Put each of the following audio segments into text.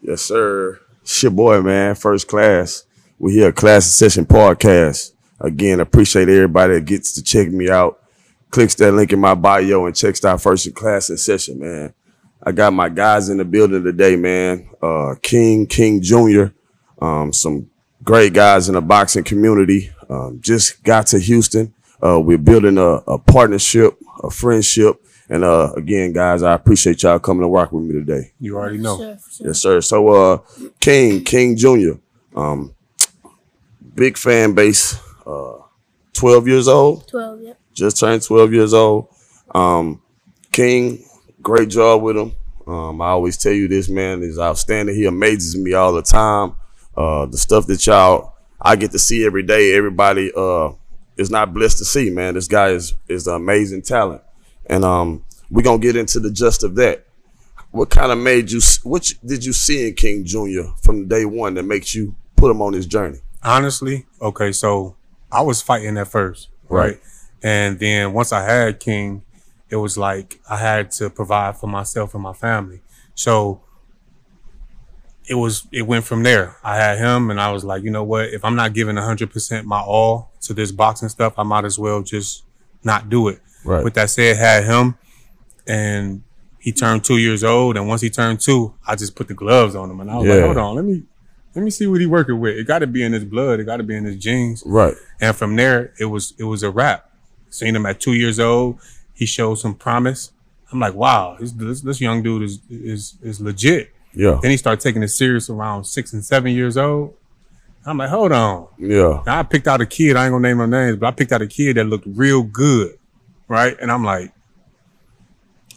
Yes, sir. It's your boy, man. First Klass. We're here, Klass Session Podcast. Again, appreciate everybody that gets to check me out. Clicks that link in my bio and checks out First Klass in Session, man. I got my guys in the building today, man. Uh, King, King Jr., um, some great guys in the boxing community. Um, just got to Houston. Uh, we're building a, a partnership, a friendship. And uh, again, guys, I appreciate y'all coming to rock with me today. You already know. Sure, sure. Yes, sir. So, uh, King, King Jr., um, big fan base, uh, 12 years old, 12, yep. just turned 12 years old. Um, King, great job with him. Um, I always tell you this, man, is outstanding. He amazes me all the time. Uh, the stuff that y'all, I get to see every day, everybody, uh, is not blessed to see, man. This guy is, is an amazing talent. And, um, we're going to get into the gist of that what kind of made you what did you see in king jr from day one that makes you put him on this journey Honestly, okay, so I was fighting at first, right? Right. And then once I had King, it was like I had to provide for myself and my family. So it was it went from there. I had him and I was like, you know what, if I'm not giving 100% my all to this boxing stuff, I might as well just not do it. Right. With that said, had him and he turned two years old. And once he turned two, I just put the gloves on him. And I was Yeah. like, hold on, let me let me see what he working with. It got to be in his blood. It got to be in his genes. right And from there, it was it was a wrap. Seen him at two years old. He showed some promise. I'm like, wow, this this, this young dude is is is legit. yeah Then he started taking it serious around six and seven years old. I'm like, hold on. yeah Now I picked out a kid. I ain't gonna name no names, but I picked out a kid that looked real good, right? And I'm like,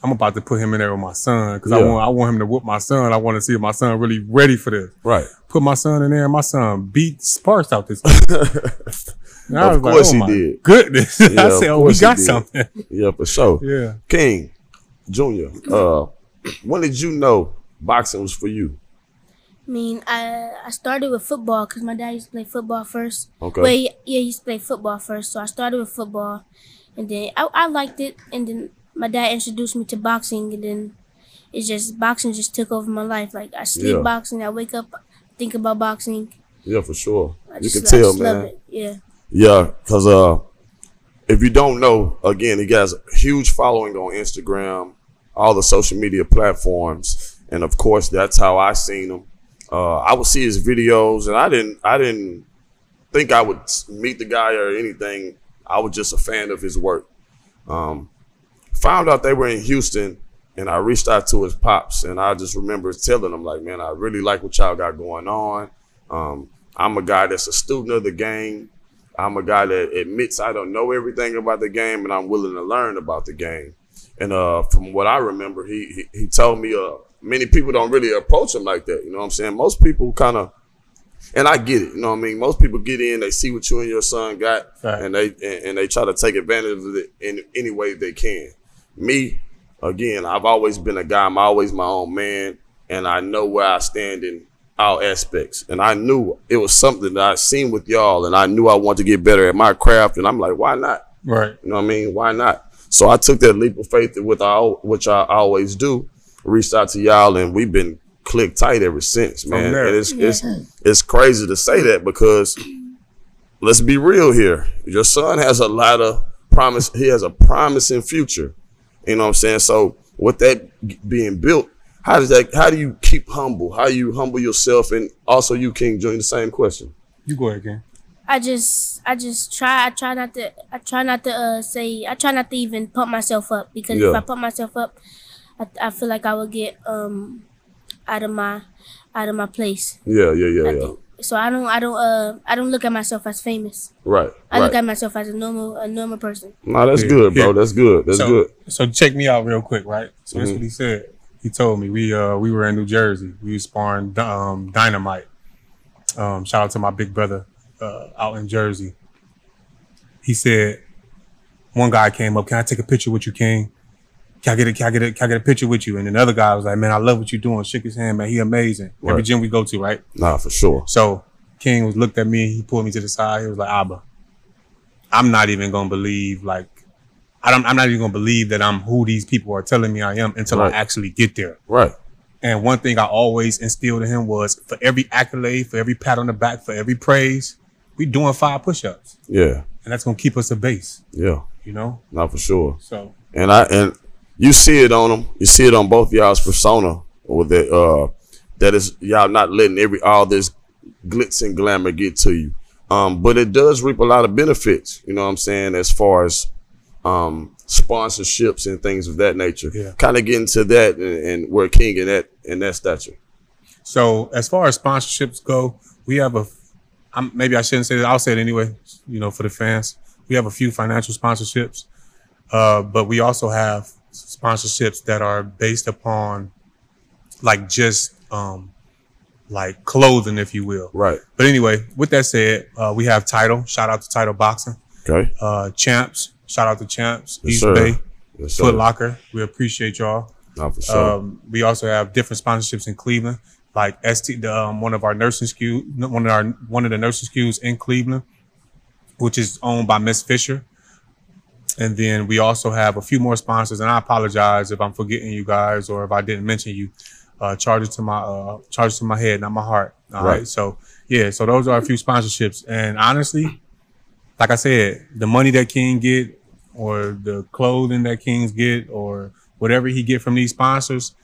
I'm about to put him in there with my son because I want I want him to whoop my son. I want to see if my son really ready for this. right Put my son in there, and my son beat Sparks out this. kid. And I Of was course he my did. Goodness, Yeah, I of said, oh, we got something. yeah for sure yeah. king junior uh when did you know boxing was for you I mean, I I started with football because my dad used to play football first. Okay. Well, yeah, he used to play football first, so I started with football, and then I, I liked it, and then my dad introduced me to boxing, and then it's just boxing just took over my life. Like I sleep Yeah. boxing, I wake up, think about boxing. yeah for sure I you can tell man. Yeah. Yeah, because uh, if you don't know, again, he has a huge following on Instagram, all the social media platforms, and of course, that's how I seen him. Uh, I would see his videos, and I didn't, I didn't think I would meet the guy or anything. I was just a fan of his work. Um, found out they were in Houston, and I reached out to his pops, and I just remember telling him like, "Man, I really like what y'all got going on. Um, I'm a guy that's a student of the game. I'm a guy that admits I don't know everything about the game, and I'm willing to learn about the game. And uh, from what I remember, he, he he told me uh, many people don't really approach him like that. You know what I'm saying? Most people kind of, and I get it. You know what I mean? Most people get in, they see what you and your son got, Right. and they and, and they try to take advantage of it in any way they can. Me, again, I've always been a guy. I'm always my own man, and I know where I stand in all aspects. And I knew it was something that I seen with y'all, and I knew I wanted to get better at my craft. And I'm like, why not? Right. You know what I mean? Why not? So I took that leap of faith with all, which I always do. Reached out to y'all, and we've been click tight ever since, man. And it's it's it's crazy to say that because let's be real here. Your son has a lot of promise. He has a promising future. You know what I'm saying? So with that being built, how does that? How do you keep humble? How you humble yourself? And also, you King Junior, the same question. You go ahead, King. I just I just try I try not to I try not to uh say I try not to even pump myself up because if I pump myself up I, I feel like I will get um out of my out of my place. Yeah, yeah, yeah, I yeah. think. So I don't I don't uh I don't look at myself as famous. Right, I look at myself as a normal a normal person. No, that's Yeah, good, bro. yeah. That's good. That's so, good. So check me out real quick, right? So that's Mhm. what he said. He told me we uh we were in New Jersey. We was sparring um dynamite. Um, shout out to my big brother uh, out in Jersey. He said one guy came up, "Can I take a picture with you, King? Can I get a can I get a can I get a picture with you?" And another guy was like, "Man, I love what you're doing." Shook his hand, man. He amazing. Every gym we go to, right? Nah, for sure. So King was looked at me. He pulled me to the side. He was like, "Abba, I'm not even gonna believe like." I don't, I'm not even gonna believe that I'm who these people are telling me I am until Right. I actually get there. Right. And one thing I always instilled in him was for every accolade, for every pat on the back, for every praise, we doing five push-ups. Yeah. And that's gonna keep us a base, Yeah. you know? Not for sure. So And I and you see it on them. You see it on both y'all's persona with it. Uh, that is y'all not letting every all this glitz and glamour get to you. Um, but it does reap a lot of benefits. You know what I'm saying? As far as um sponsorships and things of that nature. Yeah. Kind of getting to that and, and where King in that in that stature. So as far as sponsorships go, we have a. I'm, maybe I shouldn't say that. I'll say it anyway. You know, for the fans, we have a few financial sponsorships, uh, but we also have sponsorships that are based upon, like just um, like clothing, if you will. Right. But anyway, with that said, uh, we have Title. Shout out to Title Boxing. Okay. Uh, Champs. Shout out to Champs. Yes, East sir. Bay. Yes. Foot Locker. We appreciate y'all. Not for sure. Um, we also have different sponsorships in Cleveland, like ST, the, um, one of our nursing SKU, one of our one of the nursing SKUs in Cleveland, which is owned by Miss Fisher. And then we also have a few more sponsors, and I apologize if I'm forgetting you guys or if I didn't mention you. Uh, charge it to my uh, charge it to my head, not my heart. All right. Right. So yeah, so those are a few sponsorships, and honestly, like I said, the money that King get, or the clothing that Kings get, or whatever he get from these sponsors,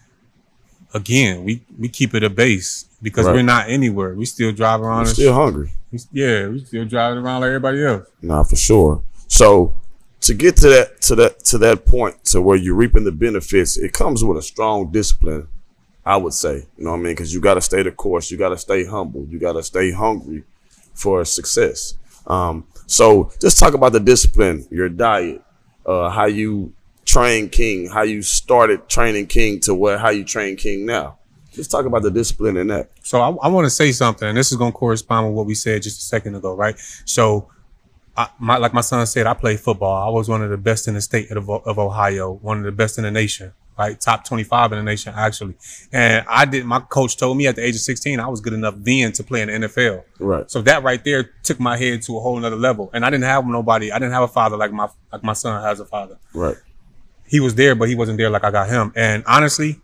again, we we keep it a base because Right. we're not anywhere. We still drive around. And still hungry. we- yeah, we still driving around like everybody else. Nah, for sure. So to get to that to that to that point to where you're reaping the benefits, it comes with a strong discipline. I would say, you know what I mean, because you got to stay the course. You got to stay humble. You got to stay hungry for success. Um, so just talk about the discipline, your diet, uh, how you train King, how you started training King to where how you train King now. Just talk about the discipline in that. So I, I want to say something, and this is going to correspond with what we said just a second ago, right? So, I, my, like my son said, I played football. I was one of the best in the state of, of Ohio, one of the best in the nation, right? Top 25 in the nation, actually. And I did, my coach told me at the age of 16, I was good enough then to play in the NFL. Right. So that right there took my head to a whole nother level. And I didn't have nobody, I didn't have a father like my, like my son has a father Right. he was there, but he wasn't there like I got him. And honestly,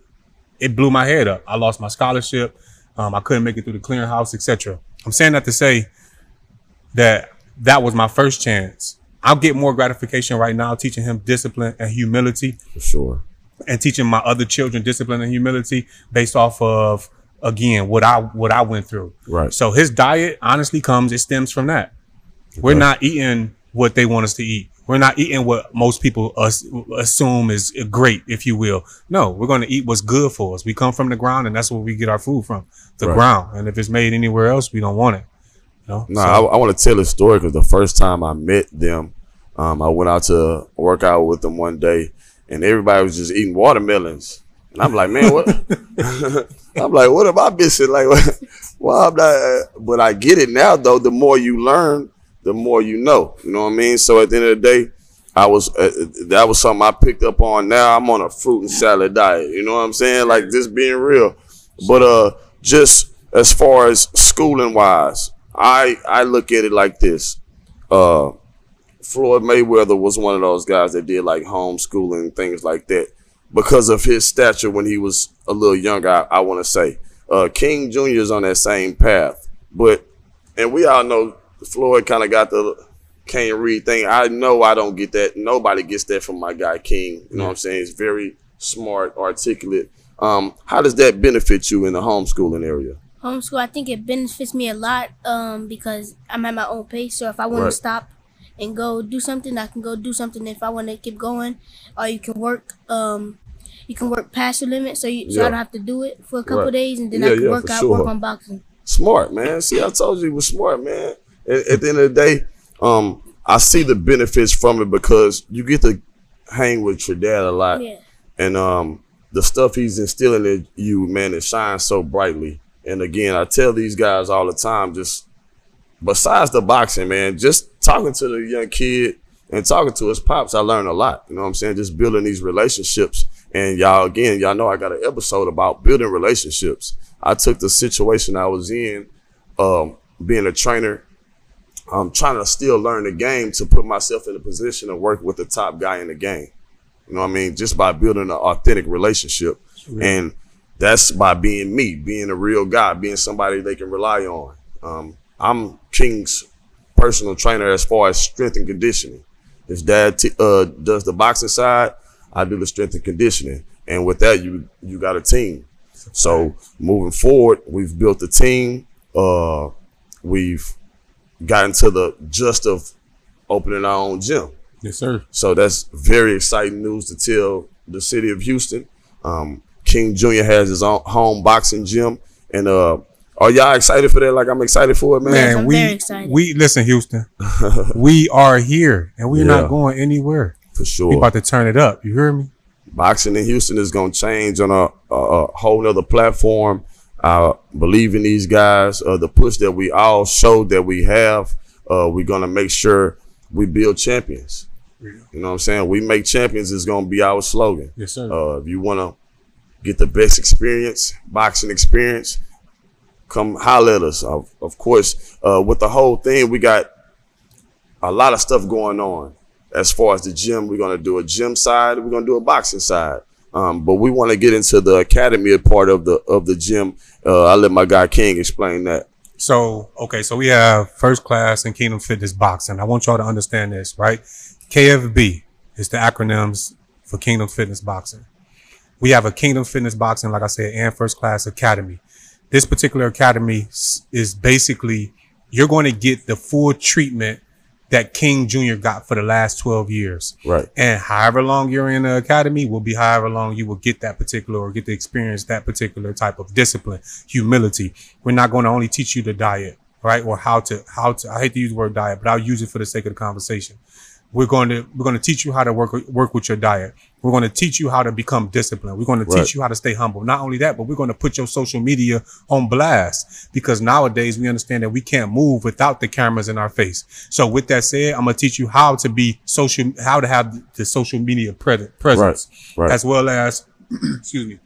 it blew my head up. I lost my scholarship. Um, I couldn't make it through the clearinghouse, etc. I'm saying that to say that that was my first chance. I'll get more gratification right now teaching him discipline and humility For sure. and teaching my other children discipline and humility based off of again what I what I went through. Right. So his diet honestly comes it stems from that. We're not eating what they want us to eat. We're not eating what most people us, assume is great, if you will. No, we're going to eat what's good for us. We come from the ground, and that's where we get our food from, the Right. ground. And if it's made anywhere else, we don't want it. No, So- I, I want to tell a story because the first time I met them, um, I went out to work out with them one day, and everybody was just eating watermelons, and I'm like, man, what? I'm like, what am I missing? Like, well, I'm not. But I get it now, though. The more you learn, the more you know. You know what I mean? So at the end of the day, I was uh, that was something I picked up on. Now I'm on a fruit and salad diet. You know what I'm saying? Like just being real. But uh, just as far as schooling wise, I I look at it like this. Uh, Floyd Mayweather was one of those guys that did like homeschooling and things like that because of his stature when he was a little younger. I, I want to say uh, King Jr. is on that same path, but and we all know Floyd kind of got the can't read thing. I know I don't get that. Nobody gets that from my guy King. You know what I'm saying? He's very smart, articulate. Um, how does that benefit you in the homeschooling area? Homeschool i think it benefits me a lot um because i'm at my own pace so if i want Right. to stop and go do something i can go do something if i want to keep going or you can work um you can work past your limit so you so Yeah. i don't have to do it for a couple Right. days and then Yeah, i can yeah, work out sure. work on boxing Smart, man. See, I told you he was smart, man. At, at the end of the day, um, I see the benefits from it because you get to hang with your dad a lot. yeah and um the stuff he's instilling in you, man, it shines so brightly. And again, I tell these guys all the time, just besides the boxing, man, just talking to the young kid and talking to his pops, I learned a lot. You know what I'm saying? Just building these relationships. And y'all, again, y'all know I got an episode about building relationships. I took the situation I was in, um, being a trainer, I'm trying to still learn the game to put myself in a position to work with the top guy in the game. You know what I mean? Just by building an authentic relationship. And that's by being me, being a real guy, being somebody they can rely on. Um, I'm King's personal trainer as far as strength and conditioning. His dad t- uh, does the boxing side, I do the strength and conditioning, and with that, you you got a team. So moving forward, we've built a team. Uh, we've gotten to the just of opening our own gym. Yes, sir. So that's very exciting news to tell the city of Houston. Um, King Jr. has his own home boxing gym, and uh, are y'all excited for that? Like I'm excited for it, man. Man, I'm we very excited. we listen, Houston. we are here, and we're Yeah. not going anywhere. for sure, We sure. about to turn it up. You hear me? boxing in Houston is going to change on a, a, a whole nother platform. I believe in these guys. Uh, the push that we all showed that we have, uh, we're going to make sure we build champions. You know what I'm saying? We make champions is going to be our slogan. Yes, sir. Uh, if you want to get the best experience, boxing experience, come holler at us. Of, of course, uh, with the whole thing, we got a lot of stuff going on. As far as the gym, we're going to do a gym side. We're going to do a boxing side. Um, but we want to get into the academy part of the of the gym. Uh, I'll let my guy King explain that. So, okay, so we have First Klass and Kingdom Fitness Boxing. I want y'all to understand this, right? KFB is the acronyms for Kingdom Fitness Boxing. We have a Kingdom Fitness Boxing, like I said, and First Klass Academy. This particular academy is basically you're going to get the full treatment that King Jr. got for the last 12 years. Right. And however long you're in the academy will be however long you will get that particular or get to experience that particular type of discipline, humility. We're not going to only teach you the diet, right? Or how to, how to, I hate to use the word diet, but I'll use it for the sake of the conversation. We're going to, we're going to teach you how to work, work with your diet. We're going to teach you how to become disciplined. We're going to Right. teach you how to stay humble. Not only that, but we're going to put your social media on blast because nowadays we understand that we can't move without the cameras in our face. So with that said, I'm going to teach you how to be social, how to have the social media pre- presence, Right, right. as well as, excuse me,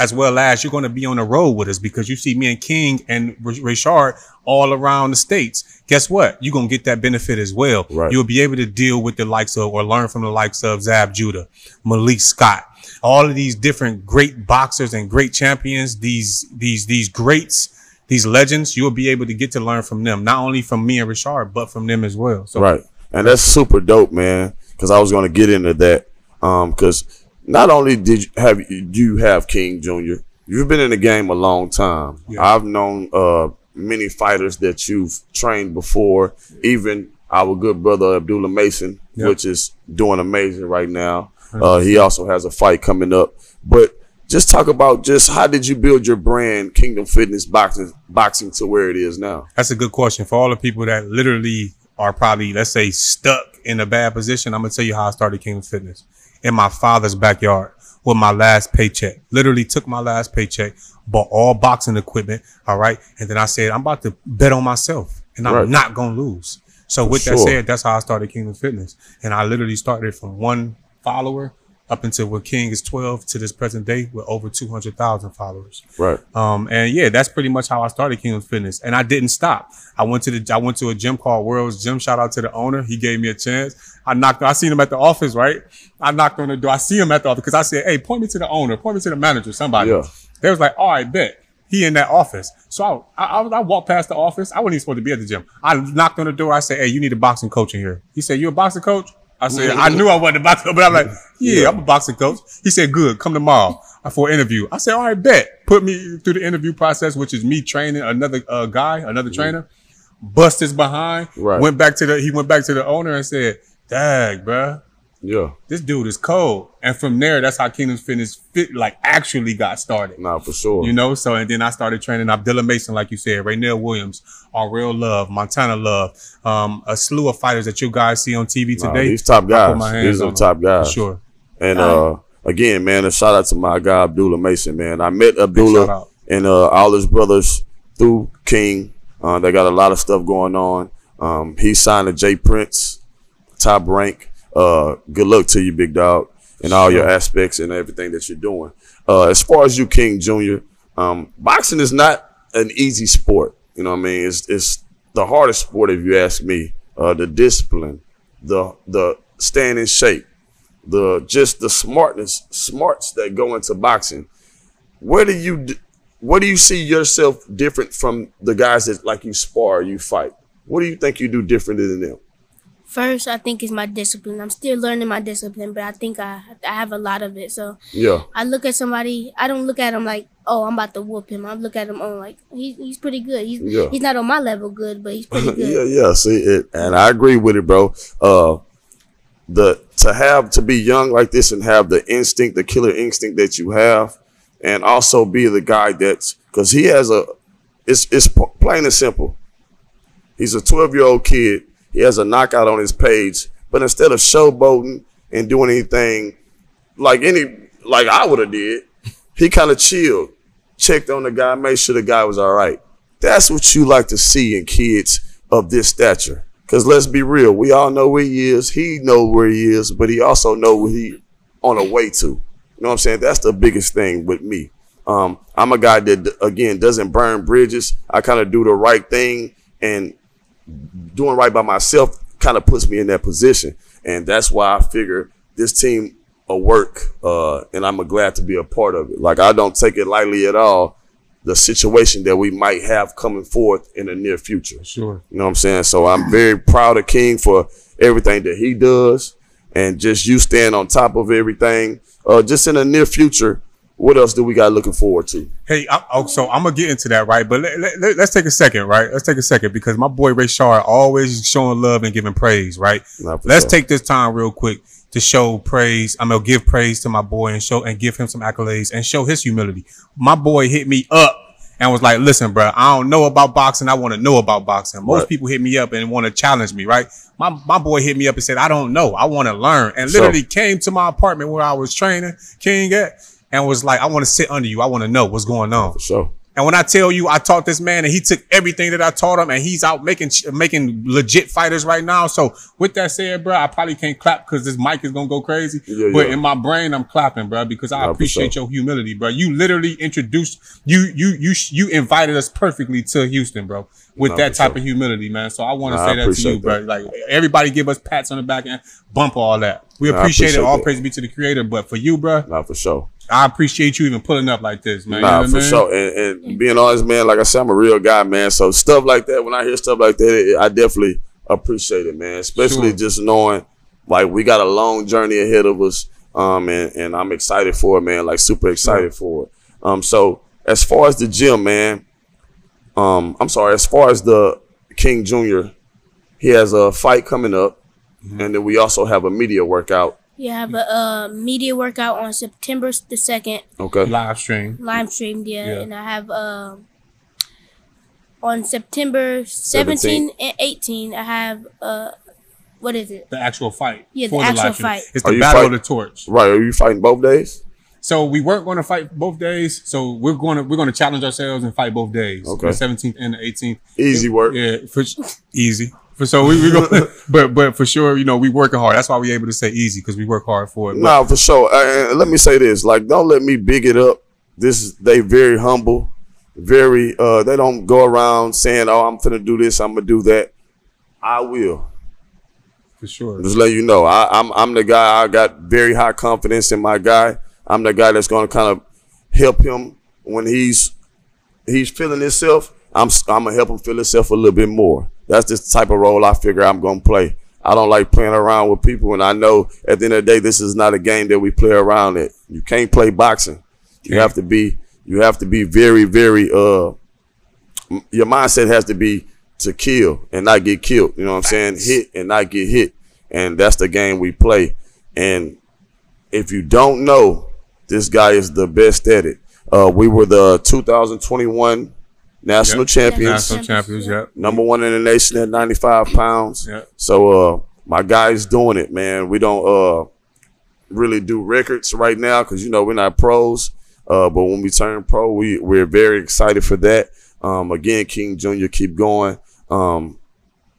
as well as you're going to be on the road with us because you see me and King and Richard all around the states. Guess what? You're going to get that benefit as well. Right. You'll be able to deal with the likes of or learn from the likes of Zab Judah, Malik Scott, all of these different great boxers and great champions, these, these, these greats, these legends, you'll be able to get to learn from them, not only from me and Richard, but from them as well. So Right. And that's super dope, man. Because I was going to get into that. Um, because not only did you have you have King Jr., you've been in the game a long time. Yeah. I've known uh many fighters that you've trained before, even our good brother Abdullah Mason, Yeah. which is doing amazing right now. Uh, he also has a fight coming up. But just talk about just how did you build your brand, Kingdom Fitness Boxing, boxing to where it is now? That's a good question for all the people that literally are probably, let's say, stuck in a bad position. I'm gonna tell you how I started Kingdom Fitness in my father's backyard with my last paycheck. Literally took my last paycheck, bought all boxing equipment. All right, and then I said I'm about to bet on myself, and I'm Right. not gonna lose. So with that said, that's how I started Kingdom Fitness, and I literally started from one follower up until when King is 12 to this present day with over 200,000 followers. Right. Um, and yeah, that's pretty much how I started Kingdom Fitness. And I didn't stop. I went to the I went to a gym called World's Gym. Shout out to the owner. He gave me a chance. I knocked I seen him at the office, right? I knocked on the door. I see him at the office because I said, Hey, point me to the owner, point me to the manager, somebody. Yeah. They was like, All right, bet. He in that office. So I, I, I walked past the office. I wasn't even supposed to be at the gym. I knocked on the door. I said, Hey, you need a boxing coach in here. He said, You a boxing coach? I said, I knew I wasn't a boxing coach, but I'm like, yeah, I'm a boxing coach. He said, good, come tomorrow for an interview. I said, all right, bet. Put me through the interview process, which is me training another uh, guy, another trainer. Bust his behind. Right. Went back to the, he went back to the owner and said, dag, bruh, Yeah. this dude is cold. And from there, that's how Kingdom Fitness fit, like actually got started. Nah, for sure. You know, so and then I started training Abdullah Mason, like you said, Raynell Williams, our real love, Montana love, um, a slew of fighters that you guys see on TV Nah, today. these top guys. These are the top guys. For sure. And uh, again, man, a shout out to my guy Abdullah Mason, man. I met Abdullah and uh, all his brothers through King. Uh, they got a lot of stuff going on. Um, he signed to Jay Prince, top rank. Uh, good luck to you, big dog, in all your aspects and everything that you're doing. Uh, as far as you, King Jr., um, boxing is not an easy sport. You know what I mean? It's it's the hardest sport if you ask me. Uh, the discipline, the the staying in shape, the just the smartness smarts that go into boxing where do you where do you see yourself different from the guys that like you spar, you fight? What do you think you do differently than them? First, I think is my discipline. I'm still learning my discipline, but I think I I have a lot of it. So Yeah, I look at somebody. I don't look at him like, oh, I'm about to whoop him. I look at him on like he, he's pretty good. He's Yeah. he's not on my level good, but he's pretty good. yeah, yeah. See it, and I agree with it, bro. Uh, the to have to be young like this and have the instinct, the killer instinct that you have, and also be the guy that's because he has a, it's it's plain and simple. He's a 12 year old kid. He has a knockout on his page, but instead of showboating and doing anything like any like I would have did, he kind of chilled, checked on the guy, made sure the guy was all right. That's what you like to see in kids of this stature. Cause let's be real, we all know where he is. He know where he is, but he also know where he on a way to. You know what I'm saying? That's the biggest thing with me. Um, I'm a guy that again doesn't burn bridges. I kind of do the right thing, and doing right by myself kind of puts me in that position. And that's why I figure this team will work. Uh, and I'm glad to be a part of it. Like I don't take it lightly at all. The situation that we might have coming forth in the near future. Sure. You know what I'm saying? So I'm very proud of King for everything that he does and just you staying on top of everything. Uh, just in the near future, what else do we got looking forward to? Hey, I, oh, so I'm gonna get into that, right? But let, let, let's take a second, right? Let's take a second because my boy Ray Shard always showing love and giving praise, right? Let's sure. take this time real quick to show praise. I'm gonna give praise to my boy and show and give him some accolades and show his humility. My boy hit me up and was like, "Listen, bro, I don't know about boxing. I want to know about boxing." Most Right. people hit me up and want to challenge me, right? My my boy hit me up and said, "I don't know. I want to learn." And So- literally came to my apartment where I was training King at. And was like, I want to sit under you. I want to know what's going on. For sure. And when I tell you, I taught this man, and he took everything that I taught him, and he's out making making legit fighters right now. So with that said, bro, I probably can't clap because this mic is gonna go crazy. Yeah, but yeah. in my brain, I'm clapping, bro, because I appreciate your humility, bro. You literally introduced you you you you invited us perfectly to Houston, bro, with that type of humility, man. So I want to Nah, say that to you, appreciate bro. Like everybody, give us pats on the back and bump all that. We Nah, I appreciate, it. All that. praise be to the Creator. But for you, bro, Not for sure. I appreciate you even pulling up like this, man. You know Nah, I for mean? sure. And, and being honest, man, like I said, I'm a real guy, man. So stuff like that, when I hear stuff like that, it, I definitely appreciate it, man. Especially Sure. just knowing like we got a long journey ahead of us. Um, and, and I'm excited for it, man. Like super excited for it. Um, so as far as the gym, man, um, I'm sorry, as far as the King Jr., he has a fight coming up, Mm-hmm. and then we also have a media workout. You have a uh, media workout on September the second, Okay. Live stream. live streamed, yeah, Yeah. and I have um on September 17 and 18, I have uh, what is it? the actual fight. Yeah, the for actual live stream. fight. It's Are the battle fight- of the torch. Right. Are you fighting both days? So we weren't going to fight both days. So we're going to we're going to challenge ourselves and fight both days. Okay. The 17th and the 18th. Easy work. Yeah, for easy. For so we, we go, but but for sure, you know, we working hard. That's why we able to say easy because we work hard for it. No, for sure. Uh, let me say this: like, don't let me big it up. This is they very humble, very. uh They don't go around saying, "Oh, I'm finna do this. I'm gonna do that." I will. for sure. Just let you know, I, I'm I'm the guy. I got very high confidence in my guy. I'm the guy that's gonna kind of help him when he's he's feeling himself. I'm I'm gonna help him feel himself a little bit more. That's the type of role I figure I'm gonna play. I don't like playing around with people, and I know at the end of the day, this is not a game that we play around at. You can't play boxing. You have to be you have to be very very uh your mindset has to be to kill and not get killed. You know what I'm saying? Hit and not get hit. And that's the game we play. And if you don't know, this guy is the best at it. Uh, we were the 2021 national Yep. champions, National champions. Yeah. number one in the nation at 95 pounds. Yeah. So uh, my guy's doing it, man. We don't uh, really do records right now because you know we're not pros. Uh, but when we turn pro, we we're very excited for that. Um, again, King Junior, keep going. Um,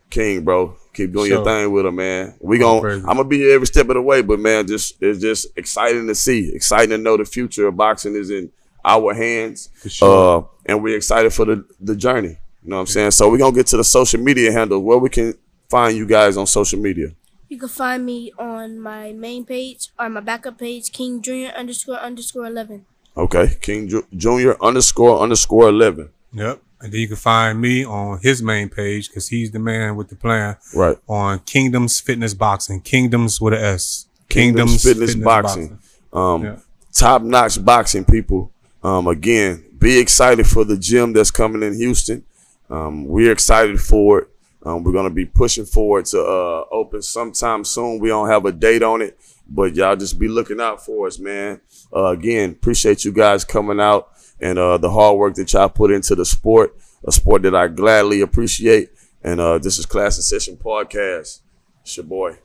King, bro, keep doing your thing with him, man. We gon' I'm gonna be here every step of the way, but man, just it's just exciting to see, exciting to know the future of boxing is in our hands. For sure. Uh, and we're excited for the the journey. You know what I'm saying? So we're gonna get to the social media handle where we can find you guys on social media. You can find me on my main page or my backup page, King Junior underscore underscore eleven. Okay, King Ju- Junior underscore underscore eleven. Yep. And then you can find me on his main page because he's the man with the plan Right. on Kingdoms Fitness Boxing. Kingdoms with a S. Kingdoms Fitness Boxing. Um, Yeah. top notch boxing people. Um, again, be excited for the gym that's coming in Houston. Um, we're excited for it. Um, we're gonna be pushing forward to uh, open sometime soon. We don't have a date on it, but y'all just be looking out for us, man. Uh, again, appreciate you guys coming out and uh, the hard work that y'all put into the sport, a sport that I gladly appreciate. And uh, this is Klass and Session Podcast. It's your boy.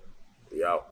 We out.